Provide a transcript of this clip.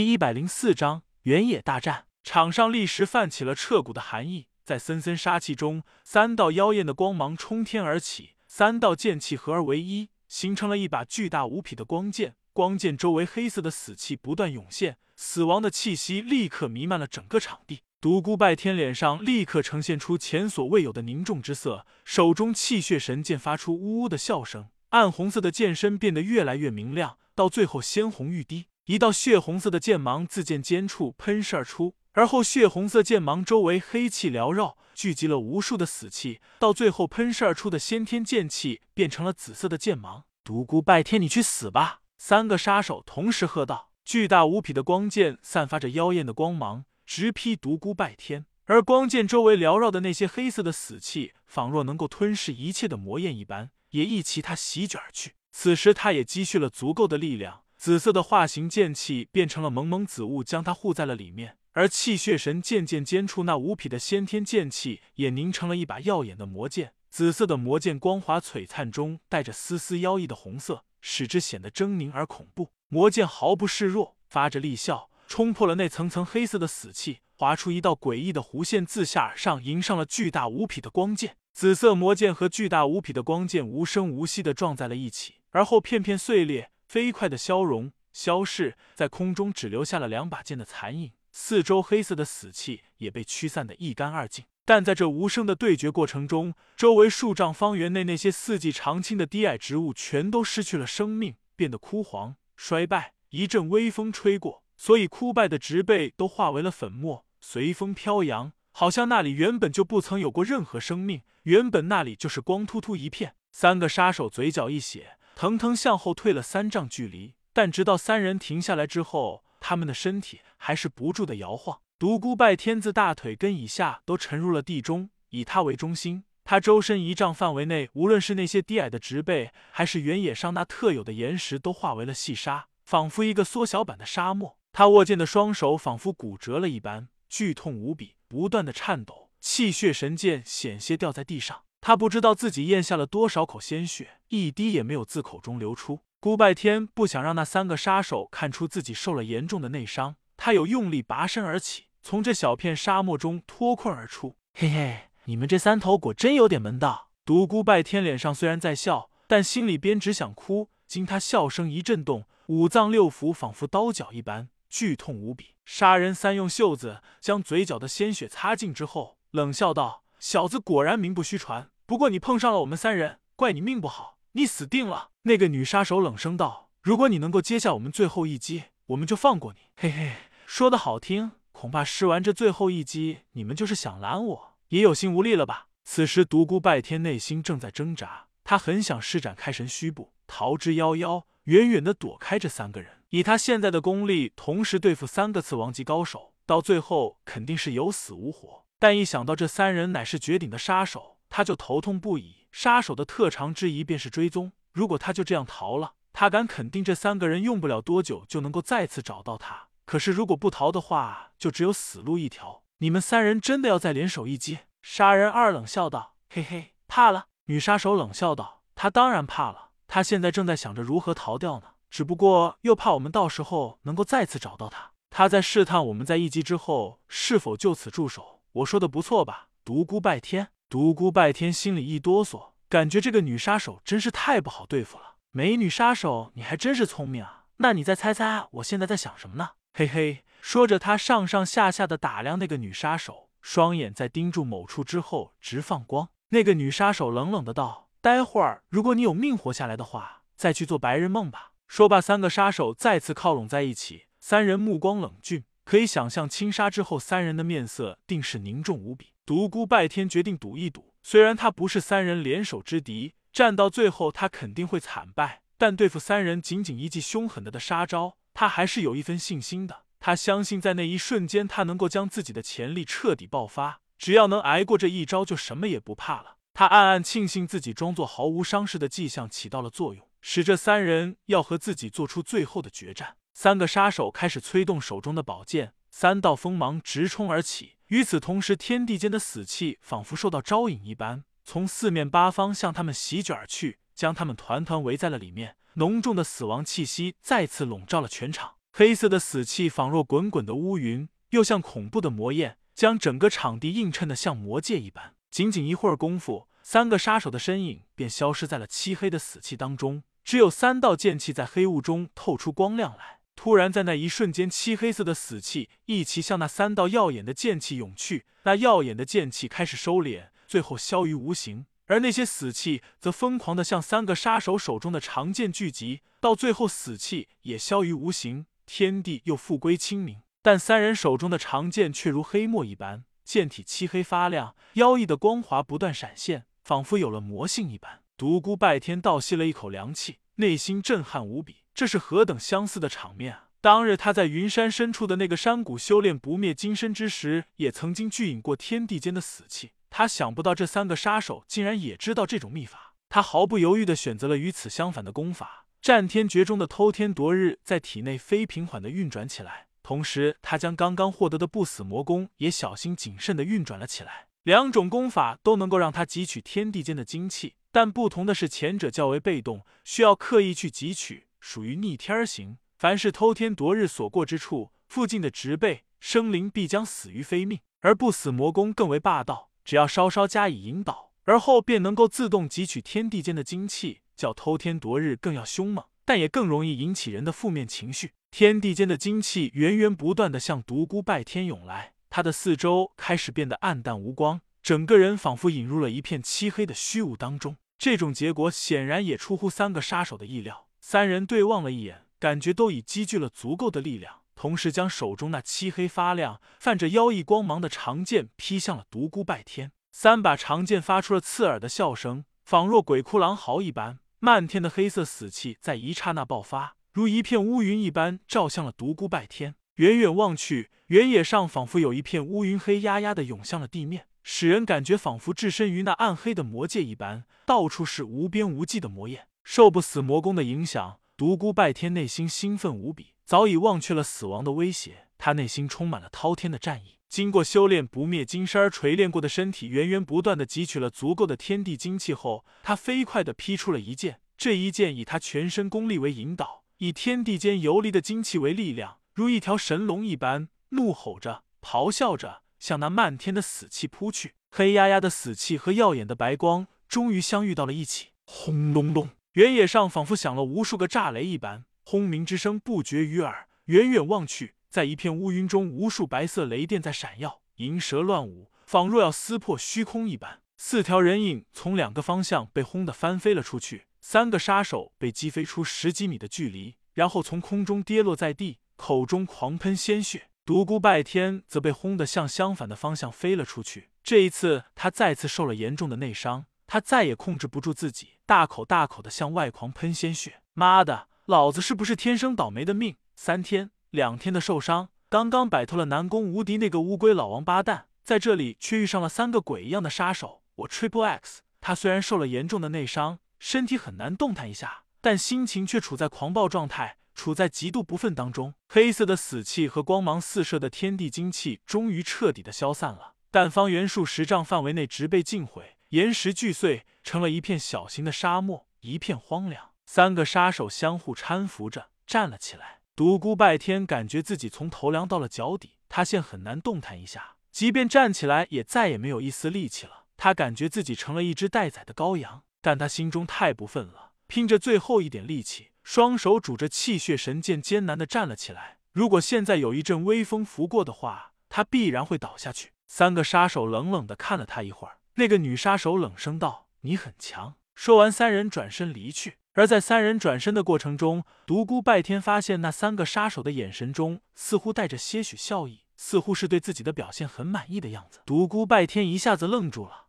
第一百零四章原野大战。场上立时泛起了彻骨的寒意，在森森杀气中，三道妖艳的光芒冲天而起，三道剑气合而为一，形成了一把巨大无匹的光剑。光剑周围黑色的死气不断涌现，死亡的气息立刻弥漫了整个场地。独孤拜天脸上立刻呈现出前所未有的凝重之色，手中气血神剑发出呜呜的笑声，暗红色的剑身变得越来越明亮，到最后鲜红欲滴，一道血红色的剑芒自剑尖处喷射而出，而后血红色剑芒周围黑气缭绕，聚集了无数的死气，到最后喷射而出的先天剑气变成了紫色的剑芒。独孤拜天，你去死吧！三个杀手同时喝道：“巨大无比的光剑散发着妖艳的光芒，直劈独孤拜天。而光剑周围缭绕的那些黑色的死气，仿若能够吞噬一切的魔焰一般，也一齐他席卷而去。此时，他也积蓄了足够的力量，紫色的化形剑气变成了蒙蒙紫雾，将他护在了里面。而气血神剑剑尖处那无匹的先天剑气，也凝成了一把耀眼的魔剑。紫色的魔剑光华璀璨中，带着丝丝妖异的红色。”使之显得狰狞而恐怖。魔剑毫不示弱，发着厉笑，冲破了那层层黑色的死气，划出一道诡异的弧线，自下而上迎上了巨大无匹的光剑。紫色魔剑和巨大无匹的光剑无声无息的撞在了一起，而后片片碎裂，飞快的消融消逝，在空中只留下了两把剑的残影。四周黑色的死气也被驱散的一干二净。但在这无声的对决过程中，周围数丈方圆内那些四季常青的低矮植物全都失去了生命，变得枯黄衰败。一阵微风吹过，所以枯败的植被都化为了粉末，随风飘扬，好像那里原本就不曾有过任何生命，原本那里就是光秃秃一片。三个杀手嘴角一血，腾腾向后退了三丈距离。但直到三人停下来之后，他们的身体还是不住的摇晃。独孤拜天自大腿根以下都沉入了地中，以他为中心，他周身一丈范围内，无论是那些低矮的植被，还是原野上那特有的岩石，都化为了细沙，仿佛一个缩小版的沙漠。他握剑的双手仿佛骨折了一般，剧痛无比，不断的颤抖，气血神剑险些掉在地上。他不知道自己咽下了多少口鲜血，一滴也没有自口中流出。孤拜天不想让那三个杀手看出自己受了严重的内伤，他有用力拔身而起。从这小片沙漠中脱困而出，嘿嘿，你们这三头果真有点门道。独孤拜天脸上虽然在笑，但心里边只想哭。经他笑声一震动，五脏六腑仿佛刀绞一般，剧痛无比。杀人三用袖子将嘴角的鲜血擦净之后，冷笑道：“小子果然名不虚传。不过你碰上了我们三人，怪你命不好，你死定了。”那个女杀手冷声道：“如果你能够接下我们最后一击，我们就放过你。”嘿嘿，说的好听。恐怕施完这最后一击，你们就是想拦我，也有心无力了吧？此时独孤拜天内心正在挣扎，他很想施展开神虚步，逃之夭夭，远远的躲开这三个人。以他现在的功力，同时对付三个次王级高手，到最后肯定是有死无活。但一想到这三人乃是绝顶的杀手，他就头痛不已。杀手的特长之一便是追踪，如果他就这样逃了，他敢肯定这三个人用不了多久就能够再次找到他。可是，如果不逃的话，就只有死路一条。你们三人真的要再联手一击？杀人二冷笑道：“嘿嘿，怕了。”女杀手冷笑道：“他当然怕了。他现在正在想着如何逃掉呢，只不过又怕我们到时候能够再次找到他。他在试探我们在一击之后是否就此住手。我说的不错吧？”独孤拜天，独孤拜天心里一哆嗦，感觉这个女杀手真是太不好对付了。美女杀手，你还真是聪明啊！那你再猜猜，我现在在想什么呢？嘿嘿，说着，他上上下下的打量那个女杀手，双眼在盯住某处之后直放光。那个女杀手冷冷的道：“待会儿，如果你有命活下来的话，再去做白日梦吧。”说罢，三个杀手再次靠拢在一起，三人目光冷峻，可以想象轻杀之后，三人的面色定是凝重无比。独孤拜天决定赌一赌，虽然他不是三人联手之敌，战到最后他肯定会惨败，但对付三人仅仅一记凶狠的的杀招。他还是有一分信心的，他相信在那一瞬间，他能够将自己的潜力彻底爆发。只要能挨过这一招，就什么也不怕了。他暗暗庆幸自己装作毫无伤势的迹象起到了作用，使这三人要和自己做出最后的决战。三个杀手开始催动手中的宝剑，三道锋芒直冲而起。与此同时，天地间的死气仿佛受到招引一般，从四面八方向他们席卷而去，将他们团团围在了里面。浓重的死亡气息再次笼罩了全场。黑色的死气仿若滚滚的乌云，又像恐怖的魔焰，将整个场地映衬得像魔界一般。仅仅一会儿功夫，三个杀手的身影便消失在了漆黑的死气当中，只有三道剑气在黑雾中透出光亮来。突然，在那一瞬间，漆黑色的死气一齐向那三道耀眼的剑气涌去，那耀眼的剑气开始收敛，最后消于无形。而那些死气则疯狂的向三个杀手手中的长剑聚集，到最后死气也消于无形，天地又复归清明。但三人手中的长剑却如黑墨一般，剑体漆黑发亮，妖异的光华不断闪现，仿佛有了魔性一般。独孤拜天倒吸了一口凉气，内心震撼无比。这是何等相似的场面啊！当日他在云山深处的那个山谷修炼不灭金身之时，也曾经聚引过天地间的死气。他想不到这三个杀手竟然也知道这种秘法，他毫不犹豫的选择了与此相反的功法。战天诀中的偷天夺日在体内飞平缓的运转起来，同时他将刚刚获得的不死魔功也小心谨慎的运转了起来。两种功法都能够让他汲取天地间的精气，但不同的是，前者较为被动，需要刻意去汲取。属于逆天行，凡是偷天夺日所过之处，附近的植被生灵必将死于非命。而不死魔功更为霸道，只要稍稍加以引导，而后便能够自动汲取天地间的精气，叫偷天夺日更要凶猛，但也更容易引起人的负面情绪。天地间的精气源源不断的向独孤拜天涌来，他的四周开始变得暗淡无光，整个人仿佛引入了一片漆黑的虚无当中。这种结果显然也出乎三个杀手的意料。三人对望了一眼，感觉都已积聚了足够的力量，同时将手中那漆黑发亮、泛着妖异光芒的长剑劈向了独孤拜天。三把长剑发出了刺耳的笑声，仿若鬼哭狼嚎一般。漫天的黑色死气在一刹那爆发，如一片乌云一般照向了独孤拜天。远远望去，原野上仿佛有一片乌云，黑压压的涌向了地面，使人感觉仿佛置身于那暗黑的魔界一般，到处是无边无际的魔焰。受不死魔功的影响，独孤拜天内心兴奋无比，早已忘却了死亡的威胁。他内心充满了滔天的战意。经过修炼不灭金身锤炼过的身体，源源不断的汲取了足够的天地精气后，他飞快的劈出了一剑。这一剑以他全身功力为引导，以天地间游离的精气为力量，如一条神龙一般，怒吼着、咆哮着，向那漫天的死气扑去。黑压压的死气和耀眼的白光终于相遇到了一起，轰隆隆。原野上仿佛响了无数个炸雷一般，轰鸣之声不绝于耳。远远望去，在一片乌云中，无数白色雷电在闪耀，银蛇乱舞，仿若要撕破虚空一般。四条人影从两个方向被轰得翻飞了出去，三个杀手被击飞出十几米的距离，然后从空中跌落在地，口中狂喷鲜血。独孤拜天则被轰得向相反的方向飞了出去，这一次他再次受了严重的内伤。他再也控制不住自己，大口大口的向外狂喷鲜血。妈的，老子是不是天生倒霉的命？三天两天的受伤，刚刚摆脱了南宫无敌那个乌龟老王八蛋，在这里却遇上了三个鬼一样的杀手。我 Triple X，他虽然受了严重的内伤，身体很难动弹一下，但心情却处在狂暴状态，处在极度不忿当中。黑色的死气和光芒四射的天地精气终于彻底的消散了，但方圆数十丈范围内植被尽毁。岩石巨碎，成了一片小型的沙漠，一片荒凉。三个杀手相互搀扶着站了起来。独孤拜天感觉自己从头凉到了脚底，他现很难动弹一下，即便站起来，也再也没有一丝力气了。他感觉自己成了一只待宰的羔羊，但他心中太不忿了，拼着最后一点力气，双手拄着气血神剑，艰难的站了起来。如果现在有一阵微风拂过的话，他必然会倒下去。三个杀手冷冷的看了他一会儿。那个女杀手冷声道：“你很强。”说完，三人转身离去。而在三人转身的过程中，独孤拜天发现那三个杀手的眼神中似乎带着些许笑意，似乎是对自己的表现很满意的样子。独孤拜天一下子愣住了，